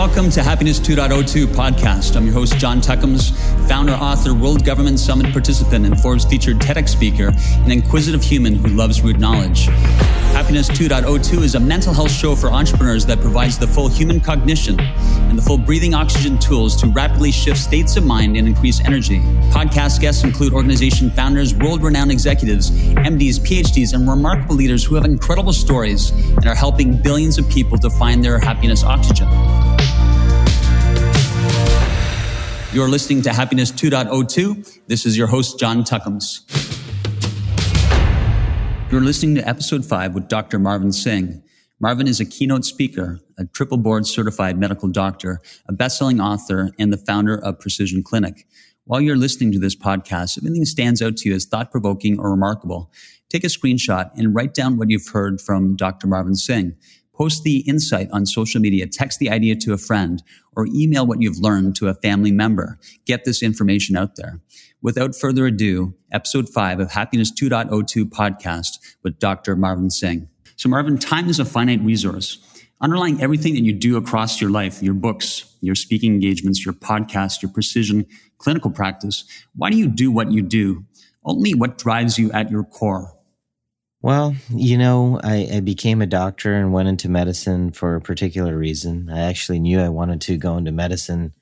Welcome to Happiness 2.02 podcast. I'm your host, John Tuckums, founder, author, World Government Summit participant, and Forbes featured TEDx speaker, an inquisitive human who loves root knowledge. Happiness 2.02 is a mental health show for entrepreneurs that provides the full human cognition and the full breathing oxygen tools to rapidly shift states of mind and increase energy. Podcast guests include organization founders, world renowned executives, MDs, PhDs, and remarkable leaders who have incredible stories and are helping billions of people to find their happiness oxygen. You're listening to Happiness 2.02. This is your host, John Tuckums. You're listening to episode five with Dr. Marvin Singh. Marvin is a keynote speaker, a triple board certified medical doctor, a best-selling author, and the founder of Precisione Clinic. While you're listening to this podcast, if anything stands out to you as thought provoking or remarkable, take a screenshot and write down what you've heard from Dr. Marvin Singh. Post the insight on social media, text the idea to a friend, or email what you've learned to a family member. Get this information out there. Without further ado, episode five of Happiness 2.02 podcast with Dr. Marvin Singh. So, Marvin, time is a finite resource. Underlying everything that you do across your life, your books, your speaking engagements, your podcast, your precision clinical practice, why do you do what you do? Only what drives you at your core? Well, you know, I, I, became a doctor and went into medicine for a particular reason. I actually knew I wanted to go into medicine.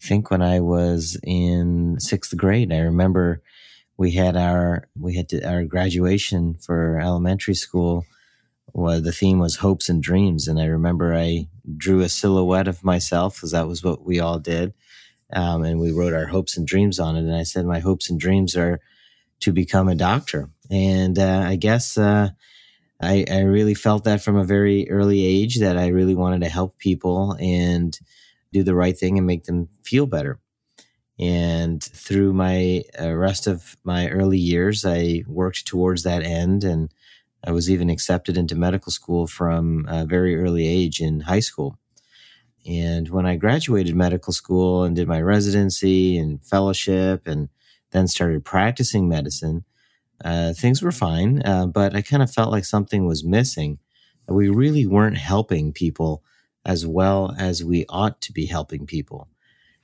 I think when I was in sixth grade, I remember we had our we had to, our graduation for elementary school. Well, the theme was hopes and dreams, and I remember I drew a silhouette of myself because that was what we all did, um, and we wrote our hopes and dreams on it. And I said, my hopes and dreams are to become a doctor. And uh, I guess uh, I, I, really felt that from a very early age that I really wanted to help people and do the right thing and make them feel better. And through my uh, rest of my early years, I worked towards that end. And I was even accepted into medical school from a very early age in high school. And when I graduated medical school and did my residency and fellowship and then started practicing medicine, uh, things were fine, uh, but I kind of felt like something was missing. We really weren't helping people as well as we ought to be helping people.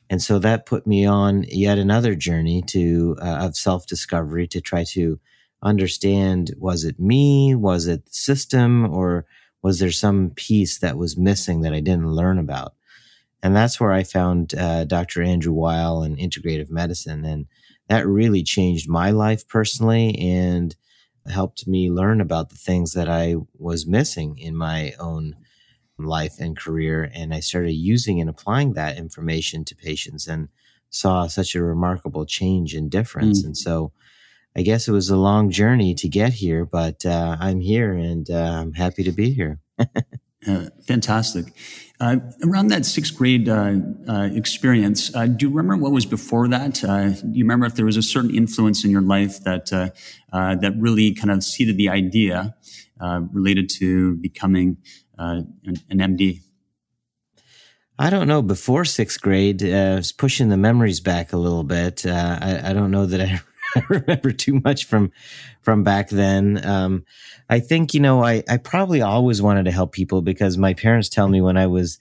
And so that put me on yet another journey to uh, of self discovery to try to understand was it me, was it the system, or was there some piece that was missing that I didn't learn about? And that's where I found uh, Dr. Andrew Weil and integrative medicine. And that really changed my life personally and helped me learn about the things that I was missing in my own life and career. And I started using and applying that information to patients and saw such a remarkable change and difference. Mm. And so I guess it was a long journey to get here, but uh, I'm here and uh, I'm happy to be here. uh, fantastic. Uh, around that sixth grade uh, uh, experience, uh, do you remember what was before that? Uh, do you remember if there was a certain influence in your life that that really kind of seeded the idea related to becoming an, an, MD? I don't know. Before sixth grade, I was pushing the memories back a little bit. I, I, don't know that I remember too much from from back then. Um, I think you know I I probably always wanted to help people because my parents tell me when I was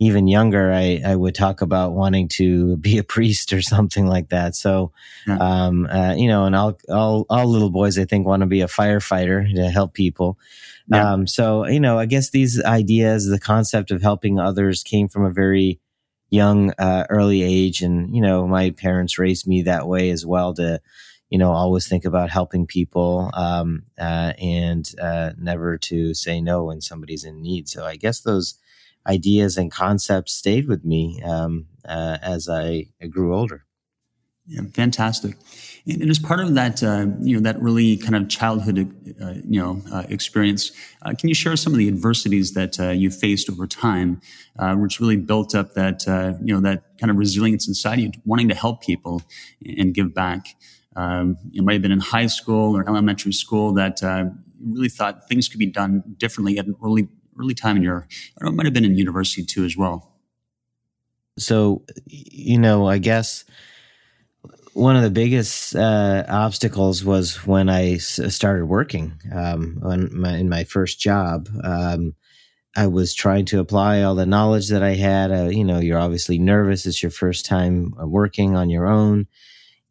even younger I I would talk about wanting to be a priest or something like that. So, yeah. um, uh, you know, and all all all little boys I think want to be a firefighter to help people. Yeah. Um, so you know, I guess these ideas, the concept of helping others, came from a very young, uh, early age. And, you know, my parents raised me that way as well to, you know, always think about helping people, um, uh, and, uh, never to say no when somebody's in need. So I guess those ideas and concepts stayed with me, um, uh, as I grew older. Yeah, fantastic. And, and, as part of that, uh, you know, that really kind of childhood, uh, you know, uh, experience, can you share some of the adversities that you faced over time, which really built up that, you know, that kind of resilience inside you, wanting to help people and give back? Um, it might have been in high school or elementary school that you really thought things could be done differently at an early, early time in your, or it might have been in university too as well. So, you know, I guess one of the biggest uh, obstacles was when I s- started working um, my, in my first job. Um, I was trying to apply all the knowledge that I had. Uh, you know, you're obviously nervous. It's your first time uh, working on your own.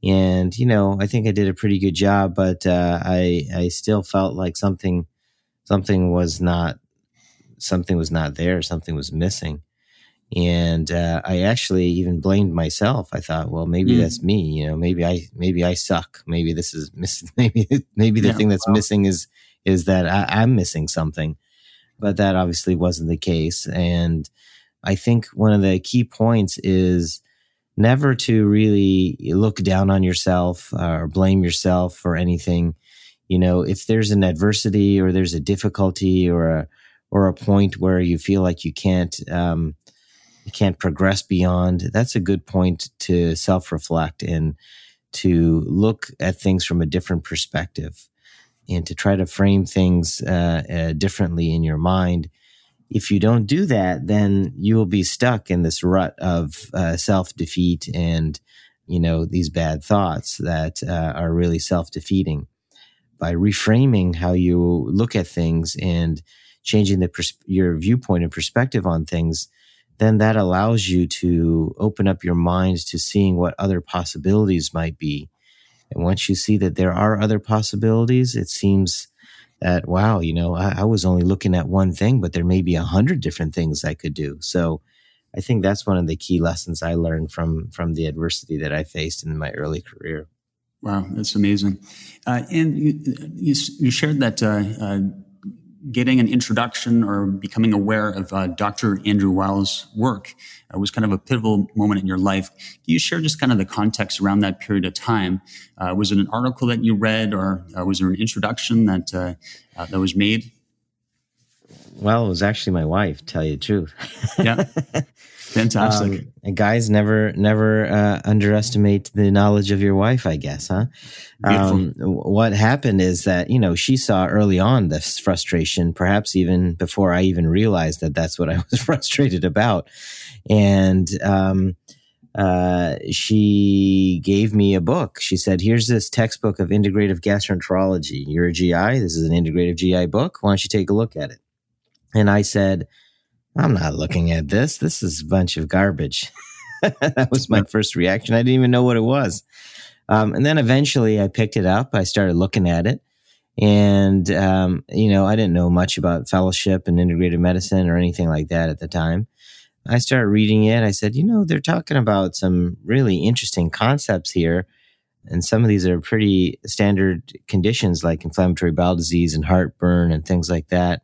And, you know, I think I did a pretty good job, but uh, I, I still felt like something, something was not, something was not there. Something was missing. And uh, I actually even blamed myself. I thought, well, maybe mm. that's me. You know, maybe I, maybe I suck. Maybe this is miss. Maybe, maybe the yeah, thing that's missing is is that I, I'm missing something but that obviously wasn't the case. And I think one of the key points is never to really look down on yourself or blame yourself for anything. You know, if there's an adversity or there's a difficulty or a or a point where you feel like you can't um, you can't progress beyond, that's a good point to self reflect and to look at things from a different perspective and to try to frame things uh, uh, differently in your mind. If you don't do that, then you will be stuck in this rut of uh, self defeat and you know these bad thoughts that uh, are really self defeating. By reframing how you look at things and changing the pers- your viewpoint and perspective on things, then that allows you to open up your mind to seeing what other possibilities might be and once you see that there are other possibilities, it seems that, wow, you know, I, I was only looking at one thing, but there may be a hundred different things I could do. So I think that's one of the key lessons I learned from, from the adversity that I faced in my early career. Wow, that's amazing. Uh, and you, you, you, shared that uh, uh, getting an introduction or becoming aware of uh, Dr. Andrew Weil's work uh, was kind of a pivotal moment in your life. Can you share just kind of the context around that period of time? Uh, was it an article that you read, or uh, was there an introduction that uh, uh, that was made? Well, it was actually my wife. Tell you the truth. yeah. Fantastic. Um, and guys, never, never uh, underestimate the knowledge of your wife. I guess, huh? Um, what happened is that you know she saw early on this frustration, perhaps even before I even realized that that's what I was frustrated about, and um, uh, she gave me a book. She said, "Here's this textbook of integrative gastroenterology. You're a GI. This is an integrative GI book. Why don't you take a look at it?" And I said I'm not looking at this. This is a bunch of garbage. that was my first reaction. I didn't even know what it was. Um, and then eventually I picked it up. I started looking at it. And, um, you know, I didn't know much about fellowship and integrated medicine or anything like that at the time. I started reading it. I said, you know, they're talking about some really interesting concepts here. And some of these are pretty standard conditions like inflammatory bowel disease and heartburn and things like that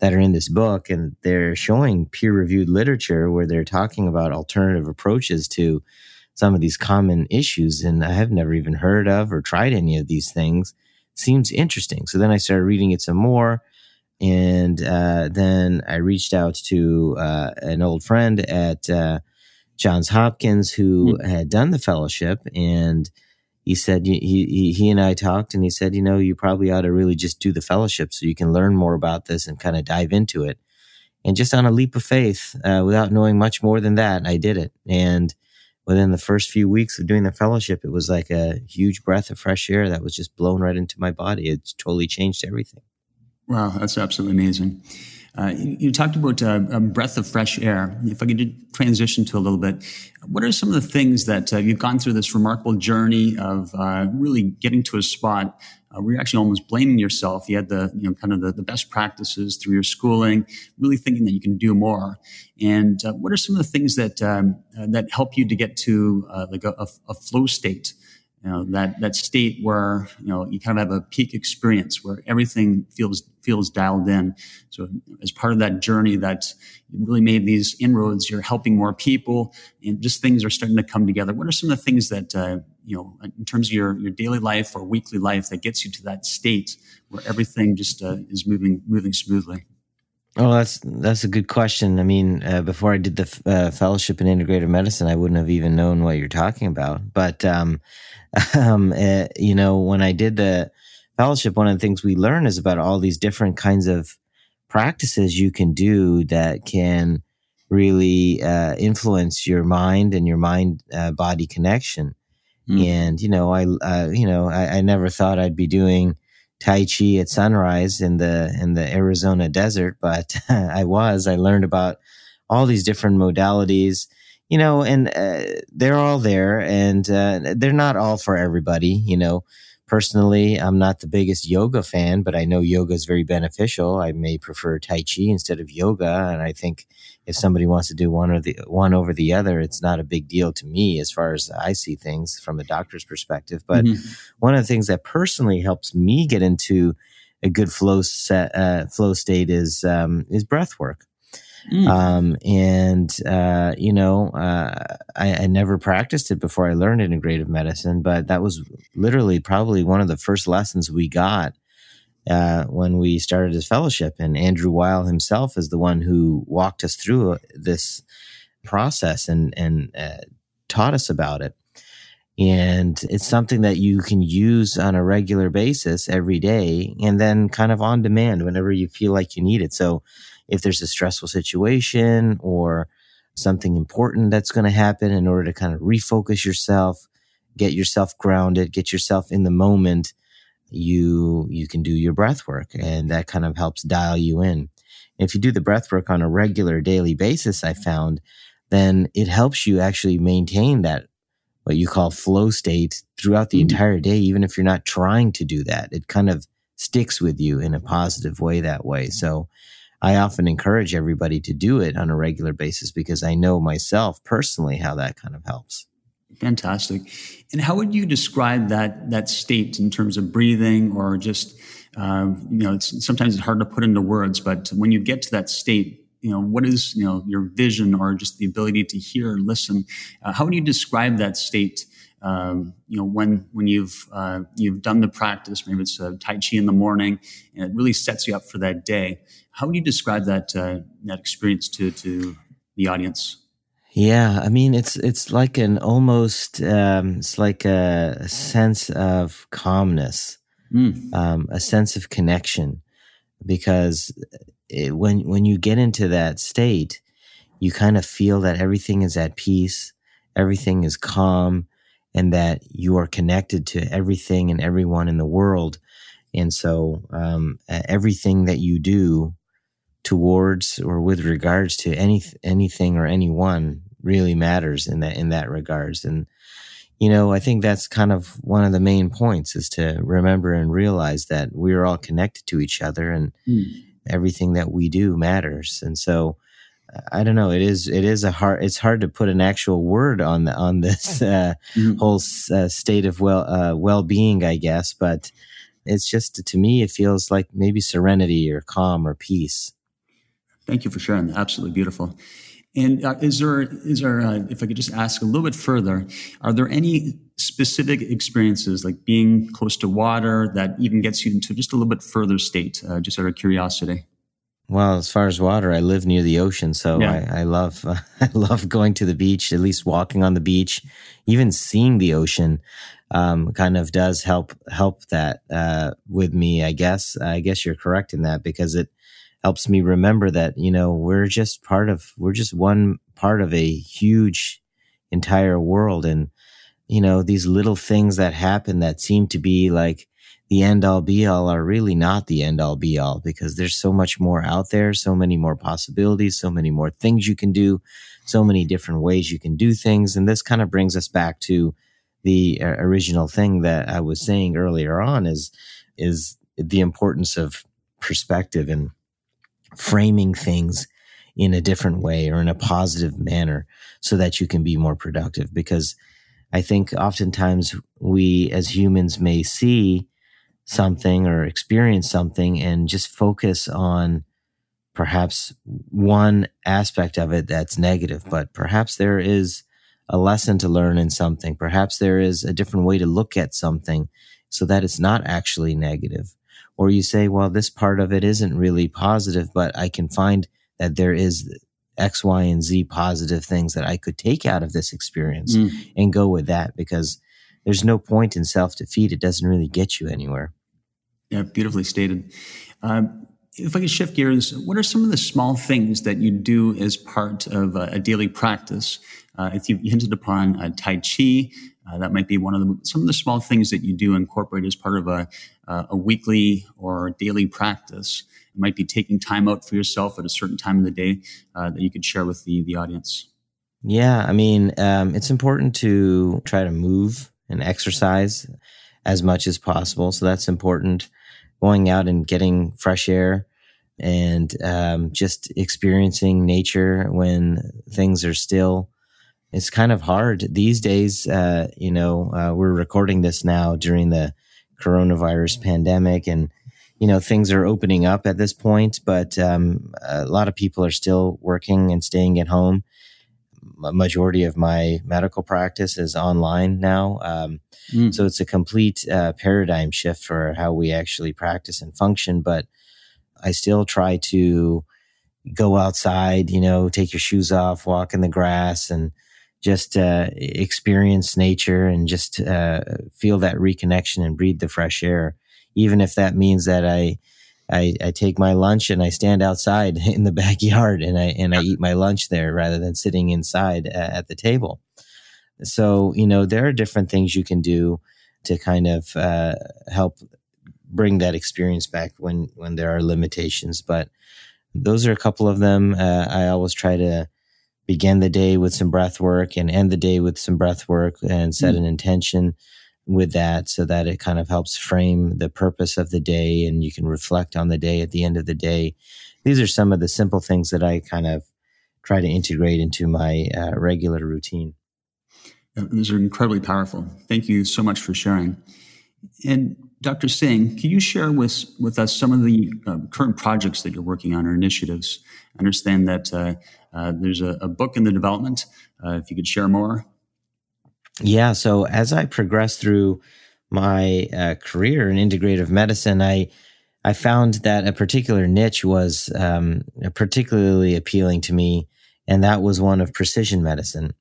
that are in this book and they're showing peer reviewed literature where they're talking about alternative approaches to some of these common issues and I have never even heard of or tried any of these things seems interesting so then I started reading it some more and uh, then I reached out to uh, an old friend at uh, Johns Hopkins who mm-hmm. had done the fellowship and he said he, he he and I talked and he said, you know, you probably ought to really just do the fellowship so you can learn more about this and kind of dive into it. And just on a leap of faith, uh, without knowing much more than that, I did it. And within the first few weeks of doing the fellowship, it was like a huge breath of fresh air that was just blown right into my body. It totally changed everything. Wow, that's absolutely amazing. Uh, you, talked about uh, a breath of fresh air. If I could transition to a little bit, what are some of the things that uh, you've gone through this remarkable journey of uh, really getting to a spot uh, where you're actually almost blaming yourself? You had the, you know, kind of the, the best practices through your schooling, really thinking that you can do more. And what are some of the things that um, that help you to get to like a, a flow state? You know that that state where you know you kind of have a peak experience where everything feels feels dialed in. So as part of that journey that really made these inroads you're helping more people and just things are starting to come together. What are some of the things that uh, you know in terms of your your daily life or weekly life that gets you to that state where everything just uh, is moving moving smoothly Oh, that's that's a good question. I mean, uh, before I did the uh, fellowship in integrative medicine, I wouldn't have even known what you're talking about. But um, um, uh, you know, when I did the fellowship, one of the things we learn is about all these different kinds of practices you can do that can really uh, influence your mind and your mind uh, body connection. Mm. And you know, I uh, you know, I, I, never thought I'd be doing Tai Chi at sunrise in the in the Arizona desert, but I was. I learned about all these different modalities, you know, and uh, they're all there, and uh, they're not all for everybody, you know. Personally, I'm not the biggest yoga fan, but I know yoga is very beneficial. I may prefer Tai Chi instead of yoga, and I think if somebody wants to do one or the one over the other, it's not a big deal to me as far as I see things from a doctor's perspective. But mm-hmm. one of the things that personally helps me get into a good flow set, uh, flow state is um, is breath work. Mm. Um, and, uh, you know, uh, I, I, never practiced it before I learned integrative medicine, but that was literally probably one of the first lessons we got uh, when we started his fellowship. And Andrew Weil himself is the one who walked us through uh, this process and, and uh, taught us about it. And it's something that you can use on a regular basis every day and then kind of on demand whenever you feel like you need it. So if there's a stressful situation or something important that's going to happen in order to kind of refocus yourself, get yourself grounded, get yourself in the moment, you you can do your breath work and that kind of helps dial you in. If you do the breath work on a regular daily basis, I found, then it helps you actually maintain that what you call flow state throughout the mm-hmm. entire day, even if you're not trying to do that. It kind of sticks with you in a positive way that way. So I often encourage everybody to do it on a regular basis because I know myself personally how that kind of helps. Fantastic. And how would you describe that that state in terms of breathing or just uh, you know it's sometimes it's hard to put into words, but when you get to that state, you know what is you know your vision or just the ability to hear and listen? Uh, how would you describe that state? Um, you know when when you've uh, you've done the practice, maybe it's uh, Tai Chi in the morning, and it really sets you up for that day. How would you describe that uh, that experience to to the audience? Yeah, I mean it's it's like an almost um, it's like a, sense of calmness, mm. um, a sense of connection, because it, when when you get into that state, you kind of feel that everything is at peace, everything is calm, and that you are connected to everything and everyone in the world, and so um, everything that you do towards or with regards to any anything or anyone really matters in that in that regards. And you know i think that's kind of one of the main points is to remember and realize that we're all connected to each other and mm. everything that we do matters. And so i don't know it is it is a hard it's hard to put an actual word on the on this uh, mm. whole uh, state of well uh, well-being i guess. But it's just to me it feels like maybe serenity or calm or peace Thank you for sharing that. Absolutely beautiful. And uh, is there, is there, uh, if I could just ask a little bit further, are there any specific experiences like being close to water that even gets you into just a little bit further state, uh, just out of curiosity? Well, as far as water, I live near the ocean, so yeah. I, I, love uh, I love going to the beach. At least walking on the beach, even seeing the ocean, um, kind of does help help that uh, with me. I guess I guess you're correct in that because it helps me remember that, you know, we're just part of, we're just one part of a huge entire world. And, you know, these little things that happen that seem to be like the end all be all are really not the end all be all because there's so much more out there, so many more possibilities, so many more things you can do, so many different ways you can do things. And this kind of brings us back to the uh, original thing that I was saying earlier on is, is the importance of perspective and framing things in a different way or in a positive manner so that you can be more productive. Because I think oftentimes we as humans may see something or experience something and just focus on perhaps one aspect of it that's negative, but perhaps there is a lesson to learn in something. Perhaps there is a different way to look at something so that it's not actually negative or you say, well, this part of it isn't really positive, but I can find that there is X, Y, and Z positive things that I could take out of this experience mm. and go with that because there's no point in self defeat. It doesn't really get you anywhere. Yeah, beautifully stated. Um, if I could shift gears, what are some of the small things that you do as part of a, a daily practice? Uh, if you hinted upon uh, Tai Chi, uh, that might be one of the some of the small things that you do incorporate as part of a, uh, a weekly or daily practice? It might be taking time out for yourself at a certain time of the day uh, that you could share with the, the audience. Yeah, I mean, um, it's important to try to move and exercise as much as possible. So that's important. Going out and getting fresh air and um, just experiencing nature when things are still. It's kind of hard these days. Uh, you know, uh, we're recording this now during the coronavirus pandemic, and you know things are opening up at this point, but um, a lot of people are still working and staying at home. A majority of my medical practice is online now, um, mm. so it's a complete uh, paradigm shift for how we actually practice and function. But I still try to go outside, you know, take your shoes off, walk in the grass and just uh, experience nature and just uh, feel that reconnection and breathe the fresh air. Even if that means that I, I, I, take my lunch and I stand outside in the backyard and I and I eat my lunch there rather than sitting inside uh, at the table. So you know there are different things you can do to kind of uh, help bring that experience back when when there are limitations. But those are a couple of them. Uh, I always try to begin the day with some breath work and end the day with some breath work and set mm. an intention with that so that it kind of helps frame the purpose of the day and you can reflect on the day at the end of the day. These are some of the simple things that I kind of try to integrate into my uh, regular routine. Those are incredibly powerful. Thank you so much for sharing. And Dr. Singh, can you share with, with us some of the uh, current projects that you're working on or initiatives? I understand that uh, uh, there's a, a, book in the development. Uh, if you could share more. Yeah. So as I progressed through my uh, career in integrative medicine, I I found that a particular niche was um, particularly appealing to me, and that was one of precision medicine.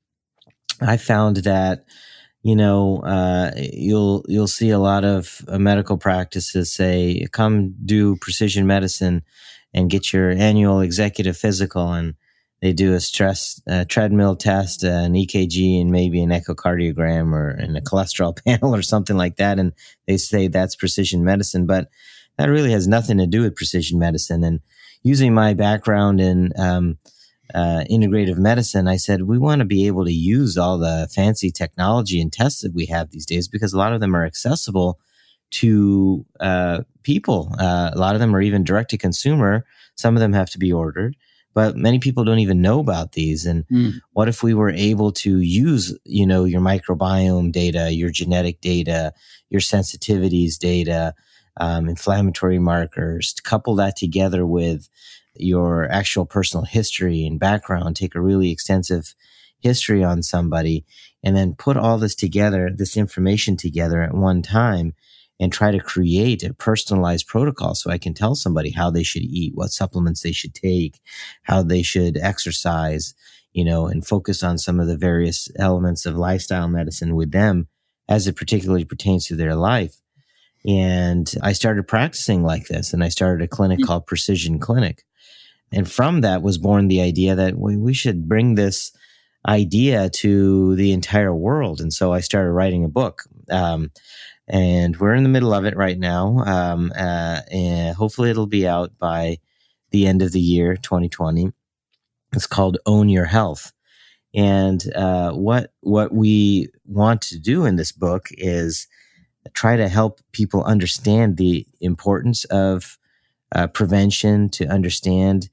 I found that you know, uh, you'll you'll see a lot of uh, medical practices say, "Come do precision medicine and get your annual executive physical," and they do a stress uh, treadmill test, an EKG, and maybe an echocardiogram or and a cholesterol panel or something like that, and they say that's precision medicine, but that really has nothing to do with precision medicine. And using my background in um, uh, integrative medicine, I said, we want to be able to use all the fancy technology and tests that we have these days because a lot of them are accessible to uh, people. Uh, a lot of them are even direct to consumer. Some of them have to be ordered, but many people don't even know about these. And mm. what if we were able to use, you know, your microbiome data, your genetic data, your sensitivities data, um, inflammatory markers, to couple that together with your actual personal history and background, take a really extensive history on somebody, and then put all this together, this information together at one time and try to create a personalized protocol so I can tell somebody how they should eat, what supplements they should take, how they should exercise, you know, and focus on some of the various elements of lifestyle medicine with them as it particularly pertains to their life. And I started practicing like this and I started a clinic mm-hmm. called Precisione Clinic. And from that was born the idea that we, we should bring this idea to the entire world. And so I started writing a book. Um, and we're in the middle of it right now. Um, uh, and hopefully it'll be out by the end of the year, 2020. It's called Own Your Health. And uh, what what we want to do in this book is try to help people understand the importance of uh, prevention, to understand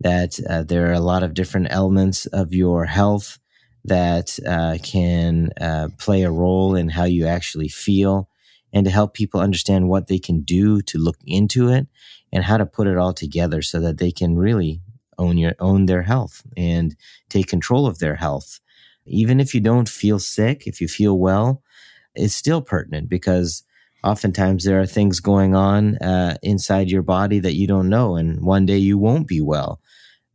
that uh, there are a lot of different elements of your health that uh, can uh, play a role in how you actually feel, and to help people understand what they can do to look into it and how to put it all together so that they can really own your own their health and take control of their health. Even if you don't feel sick, if you feel well, it's still pertinent because oftentimes there are things going on uh, inside your body that you don't know and one day you won't be well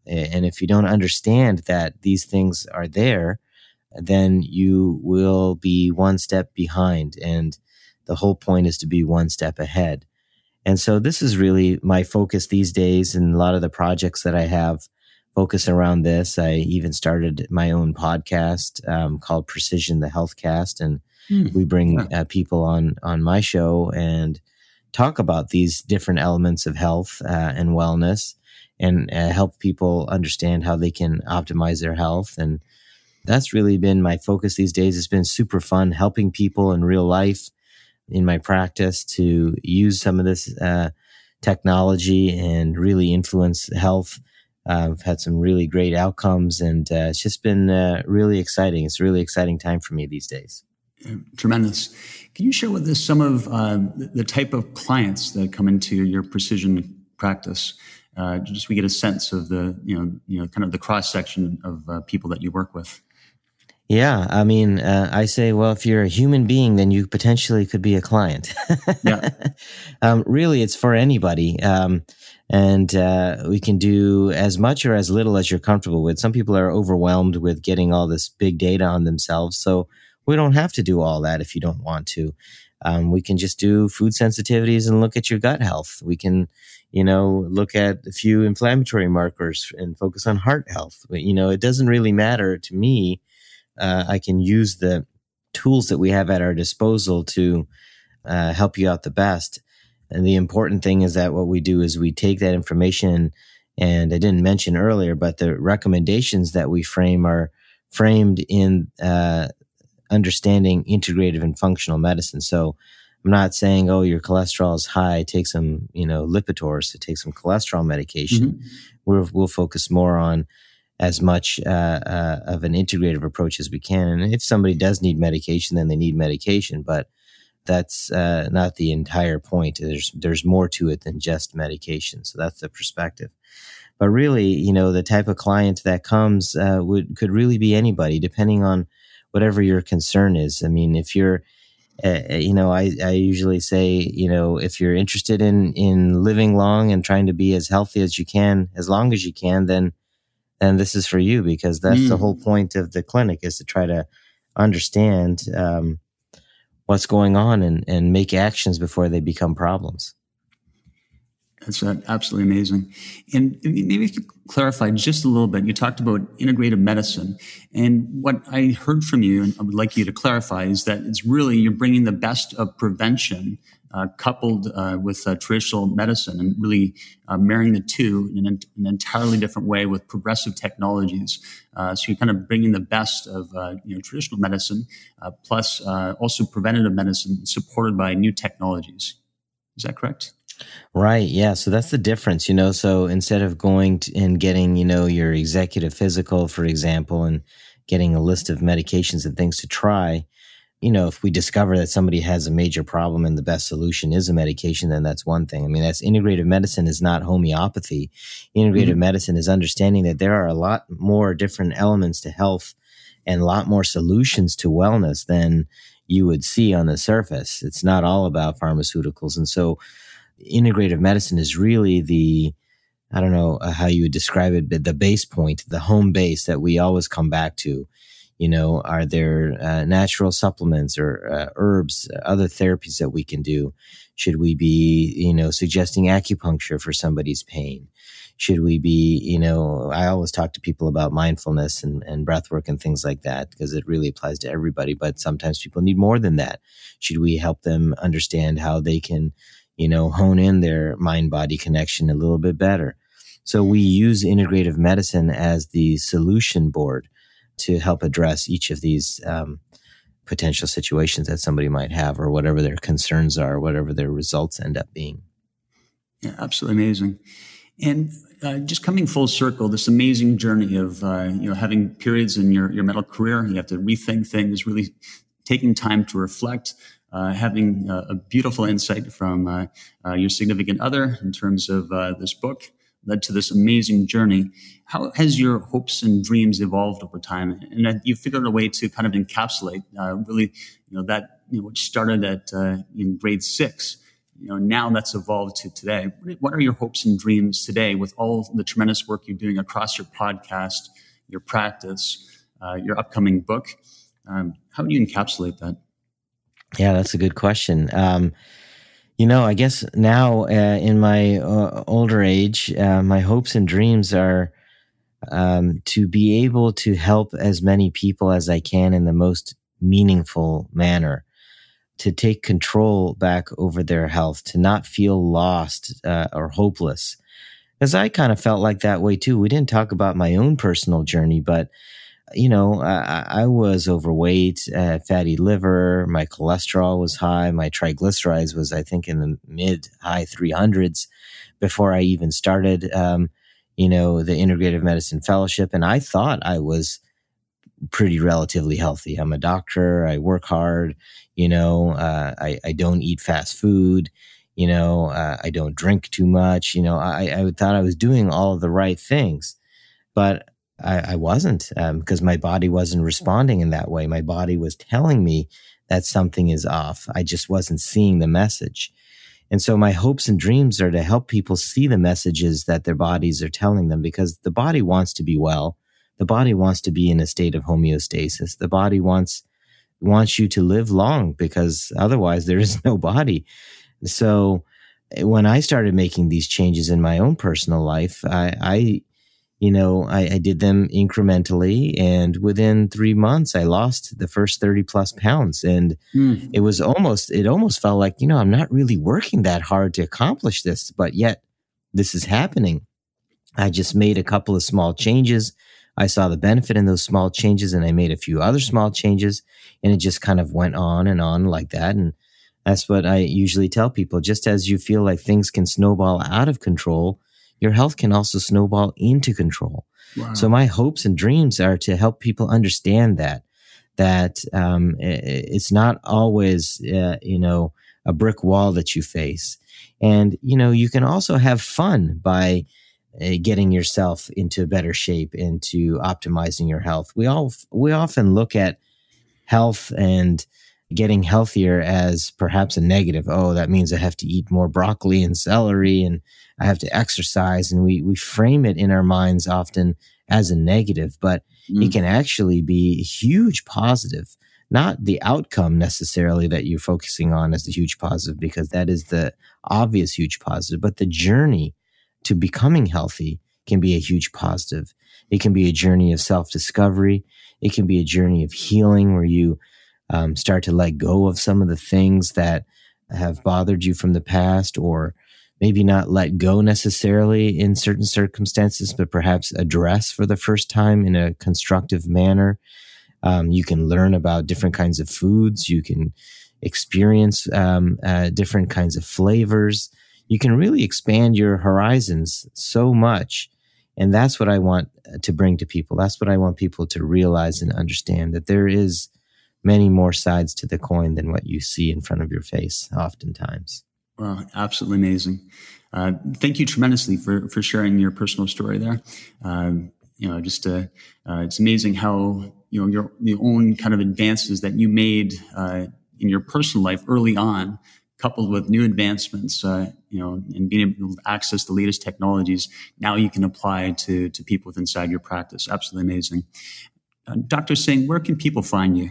and if you don't understand that these things are there then you will be one step behind and the whole point is to be one step ahead and so this is really my focus these days and a lot of the projects that i have focus around this i even started my own podcast um, called precision the health cast and Mm, we bring uh, people on on my show and talk about these different elements of health uh, and wellness and uh, help people understand how they can optimize their health. And that's really been my focus these days. It's been super fun helping people in real life in my practice to use some of this uh, technology and really influence health. Uh, I've had some really great outcomes, and uh, it's just been uh, really exciting. It's a really exciting time for me these days. Tremendous. Can you share with us some of um, the type of clients that come into your precision practice? Uh, just we get a sense of the you know you know kind of the cross section of uh, people that you work with. Yeah, I mean, uh, I say, well, if you're a human being, then you potentially could be a client. yeah. Um, really, it's for anybody. Um, and uh, we can do as much or as little as you're comfortable with. Some people are overwhelmed with getting all this big data on themselves. So we don't have to do all that if you don't want to. Um, we can just do food sensitivities and look at your gut health. We can, you know, look at a few inflammatory markers and focus on heart health. You know, it doesn't really matter to me. Uh, I can use the tools that we have at our disposal to uh, help you out the best. And the important thing is that what we do is we take that information, and I didn't mention earlier, but the recommendations that we frame are framed in uh, understanding integrative and functional medicine. So I'm not saying, oh, your cholesterol is high, take some, you know, Lipitor to take some cholesterol medication. Mm-hmm. we will focus more on as much uh, uh, of an integrative approach as we can. And if somebody does need medication, then they need medication. But that's uh, not the entire point. There's there's more to it than just medication. So that's the perspective. But really, you know, the type of client that comes uh, would could really be anybody, depending on whatever your concern is. I mean, if you're, uh, uh, you know, I, I usually say, you know, if you're interested in, in living long and trying to be as healthy as you can, as long as you can, then, then this is for you because that's mm. the whole point of the clinic is to try to understand, um, what's going on and, and make actions before they become problems. That's uh, absolutely amazing. And maybe if you could clarify just a little bit. You talked about integrative medicine. And what I heard from you, and I would like you to clarify, is that it's really you're bringing the best of prevention uh, coupled uh, with uh, traditional medicine and really uh, marrying the two in an, an, entirely different way with progressive technologies. Uh, so you're kind of bringing the best of you know, traditional medicine plus also preventative medicine supported by new technologies. Is that correct? Right. Yeah. So that's the difference, you know. So instead of going and getting, you know, your executive physical, for example, and getting a list of medications and things to try, you know, if we discover that somebody has a major problem and the best solution is a medication, then that's one thing. I mean, that's integrative medicine is not homeopathy. Integrative mm-hmm. medicine is understanding that there are a lot more different elements to health and a lot more solutions to wellness than you would see on the surface. It's not all about pharmaceuticals. And so, integrative medicine is really the I don't know how you would describe it, but the base point, the home base that we always come back to. You know, are there uh, natural supplements or uh, herbs, other therapies that we can do? Should we be, you know, suggesting acupuncture for somebody's pain? Should we be, you know, I always talk to people about mindfulness and, and breath work and things like that because it really applies to everybody. But sometimes people need more than that. Should we help them understand how they can you know, hone in their mind body connection a little bit better. So we use integrative medicine as the solution board to help address each of these um, potential situations that somebody might have or whatever their concerns are, whatever their results end up being. Yeah, absolutely amazing. And uh, just coming full circle, this amazing journey of uh, you know having periods in your your medical career, you have to rethink things, really taking time to reflect, uh, having a, beautiful insight from uh, uh, your significant other in terms of uh, this book led to this amazing journey. How has your hopes and dreams evolved over time? And you figured a way to kind of encapsulate really, you know, that you know, which started at in grade six you know now that's evolved to today what are your hopes and dreams today with all the tremendous work you're doing across your podcast your practice uh, your upcoming book um, how do you encapsulate that yeah, that's a good question. Um, you know, I guess now uh, in my uh, older age, uh, my hopes and dreams are um, to be able to help as many people as I can in the most meaningful manner. to take control back over their health, to not feel lost uh, or hopeless. Because I kind of felt like that way too. We didn't talk about my own personal journey, but you know, I, I was overweight, uh, fatty liver, my cholesterol was high, my triglycerides was, I think, in the mid high 300s before I even started, um, you know, the integrative medicine fellowship. And I thought I was pretty relatively healthy. I'm a doctor. I work hard. You know, uh, I, I don't eat fast food. You know, uh, I don't drink too much. You know, I, I thought I was doing all the right things, but I, I wasn't because um, my body wasn't responding in that way. My body was telling me that something is off. I just wasn't seeing the message. And so my hopes and dreams are to help people see the messages that their bodies are telling them because the body wants to be well. The body wants to be in a state of homeostasis. The body wants wants you to live long because otherwise there is no body. So when I started making these changes in my own personal life, I, I you know, I, I, did them incrementally, and within three months, I lost the first thirty plus pounds, and mm. it was almost it almost felt like you know I'm not really working that hard to accomplish this, but yet this is happening. I just made a couple of small changes. I saw the benefit in those small changes, and I made a few other small changes, and it just kind of went on and on like that, and that's what I usually tell people. Just as you feel like things can snowball out of control your health can also snowball into control. Wow. So my hopes and dreams are to help people understand that that um, it's not always uh, you know a brick wall that you face, and you know you can also have fun by uh, getting yourself into better shape, into optimizing your health. We all we often look at health and getting healthier as perhaps a negative. Oh, that means I have to eat more broccoli and celery and I have to exercise. And we, we frame it in our minds often as a negative, but mm. it can actually be a huge positive. Not the outcome necessarily that you're focusing on as the huge positive, because that is the obvious huge positive, but the journey to becoming healthy can be a huge positive. It can be a journey of self discovery. It can be a journey of healing where you um, start to let go of some of the things that have bothered you from the past or maybe not let go necessarily in certain circumstances, but perhaps address for the first time in a constructive manner. Um, you can learn about different kinds of foods. You can experience um, uh, different kinds of flavors. You can really expand your horizons so much. And that's what I want to bring to people. That's what I want people to realize and understand that there is many more sides to the coin than what you see in front of your face oftentimes. Well, absolutely amazing. Uh, thank you tremendously for, for sharing your personal story there. Uh, you know, just uh, uh it's amazing how you know your the own kind of advances that you made uh, in your personal life early on, coupled with new advancements, uh, you know, and being able to access the latest technologies. Now you can apply to to people inside your practice. Absolutely amazing. Dr. Singh, where can people find you?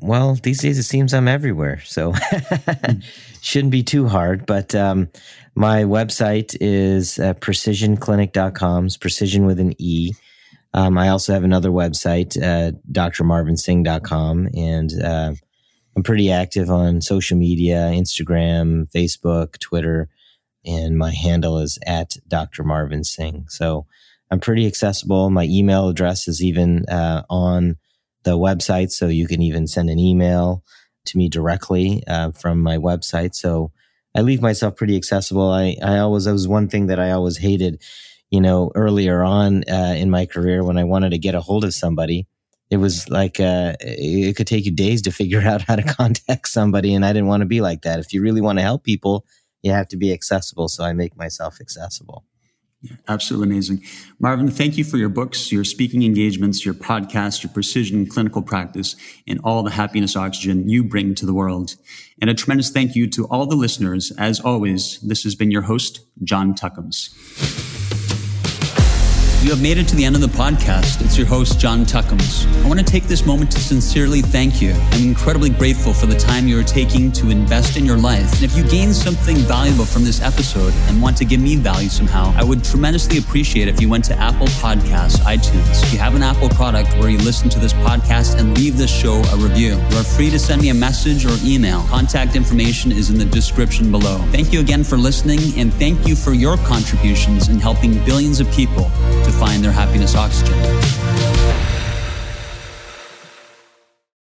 Well, these days it seems I'm everywhere, so shouldn't be too hard. But um, my website is uh, precisioneclinic.com, precision with an E. Um, I also have another website, uh, drmarvinsingh.com, and uh, I'm pretty active on social media Instagram, Facebook, Twitter, and my handle is at Dr. Marvin Singh. So I'm pretty accessible. My email address is even uh, on the website, so you can even send an email to me directly uh, from my website. So I leave myself pretty accessible. I, I always, that was one thing that I always hated, you know, earlier on uh, in my career when I wanted to get a hold of somebody. It was like uh, it could take you days to figure out how to contact somebody, and I didn't want to be like that. If you really want to help people, you have to be accessible. So I make myself accessible. Absolutely amazing. Marvin, thank you for your books, your speaking engagements, your podcast, your precision clinical practice, and all the happiness oxygen you bring to the world. And a tremendous thank you to all the listeners. As always, this has been your host, John Tuckums. You have made it to the end of the podcast. It's your host, John Tuckums. I want to take this moment to sincerely thank you. I'm incredibly grateful for the time you are taking to invest in your life. And if you gained something valuable from this episode and want to give me value somehow, I would tremendously appreciate if you went to Apple Podcasts, iTunes, If you have an Apple product where you listen to this podcast and leave this show a review, you are free to send me a message or email. Contact information is in the description below. Thank you again for listening, and thank you for your contributions in helping billions of people to find their happiness oxygen.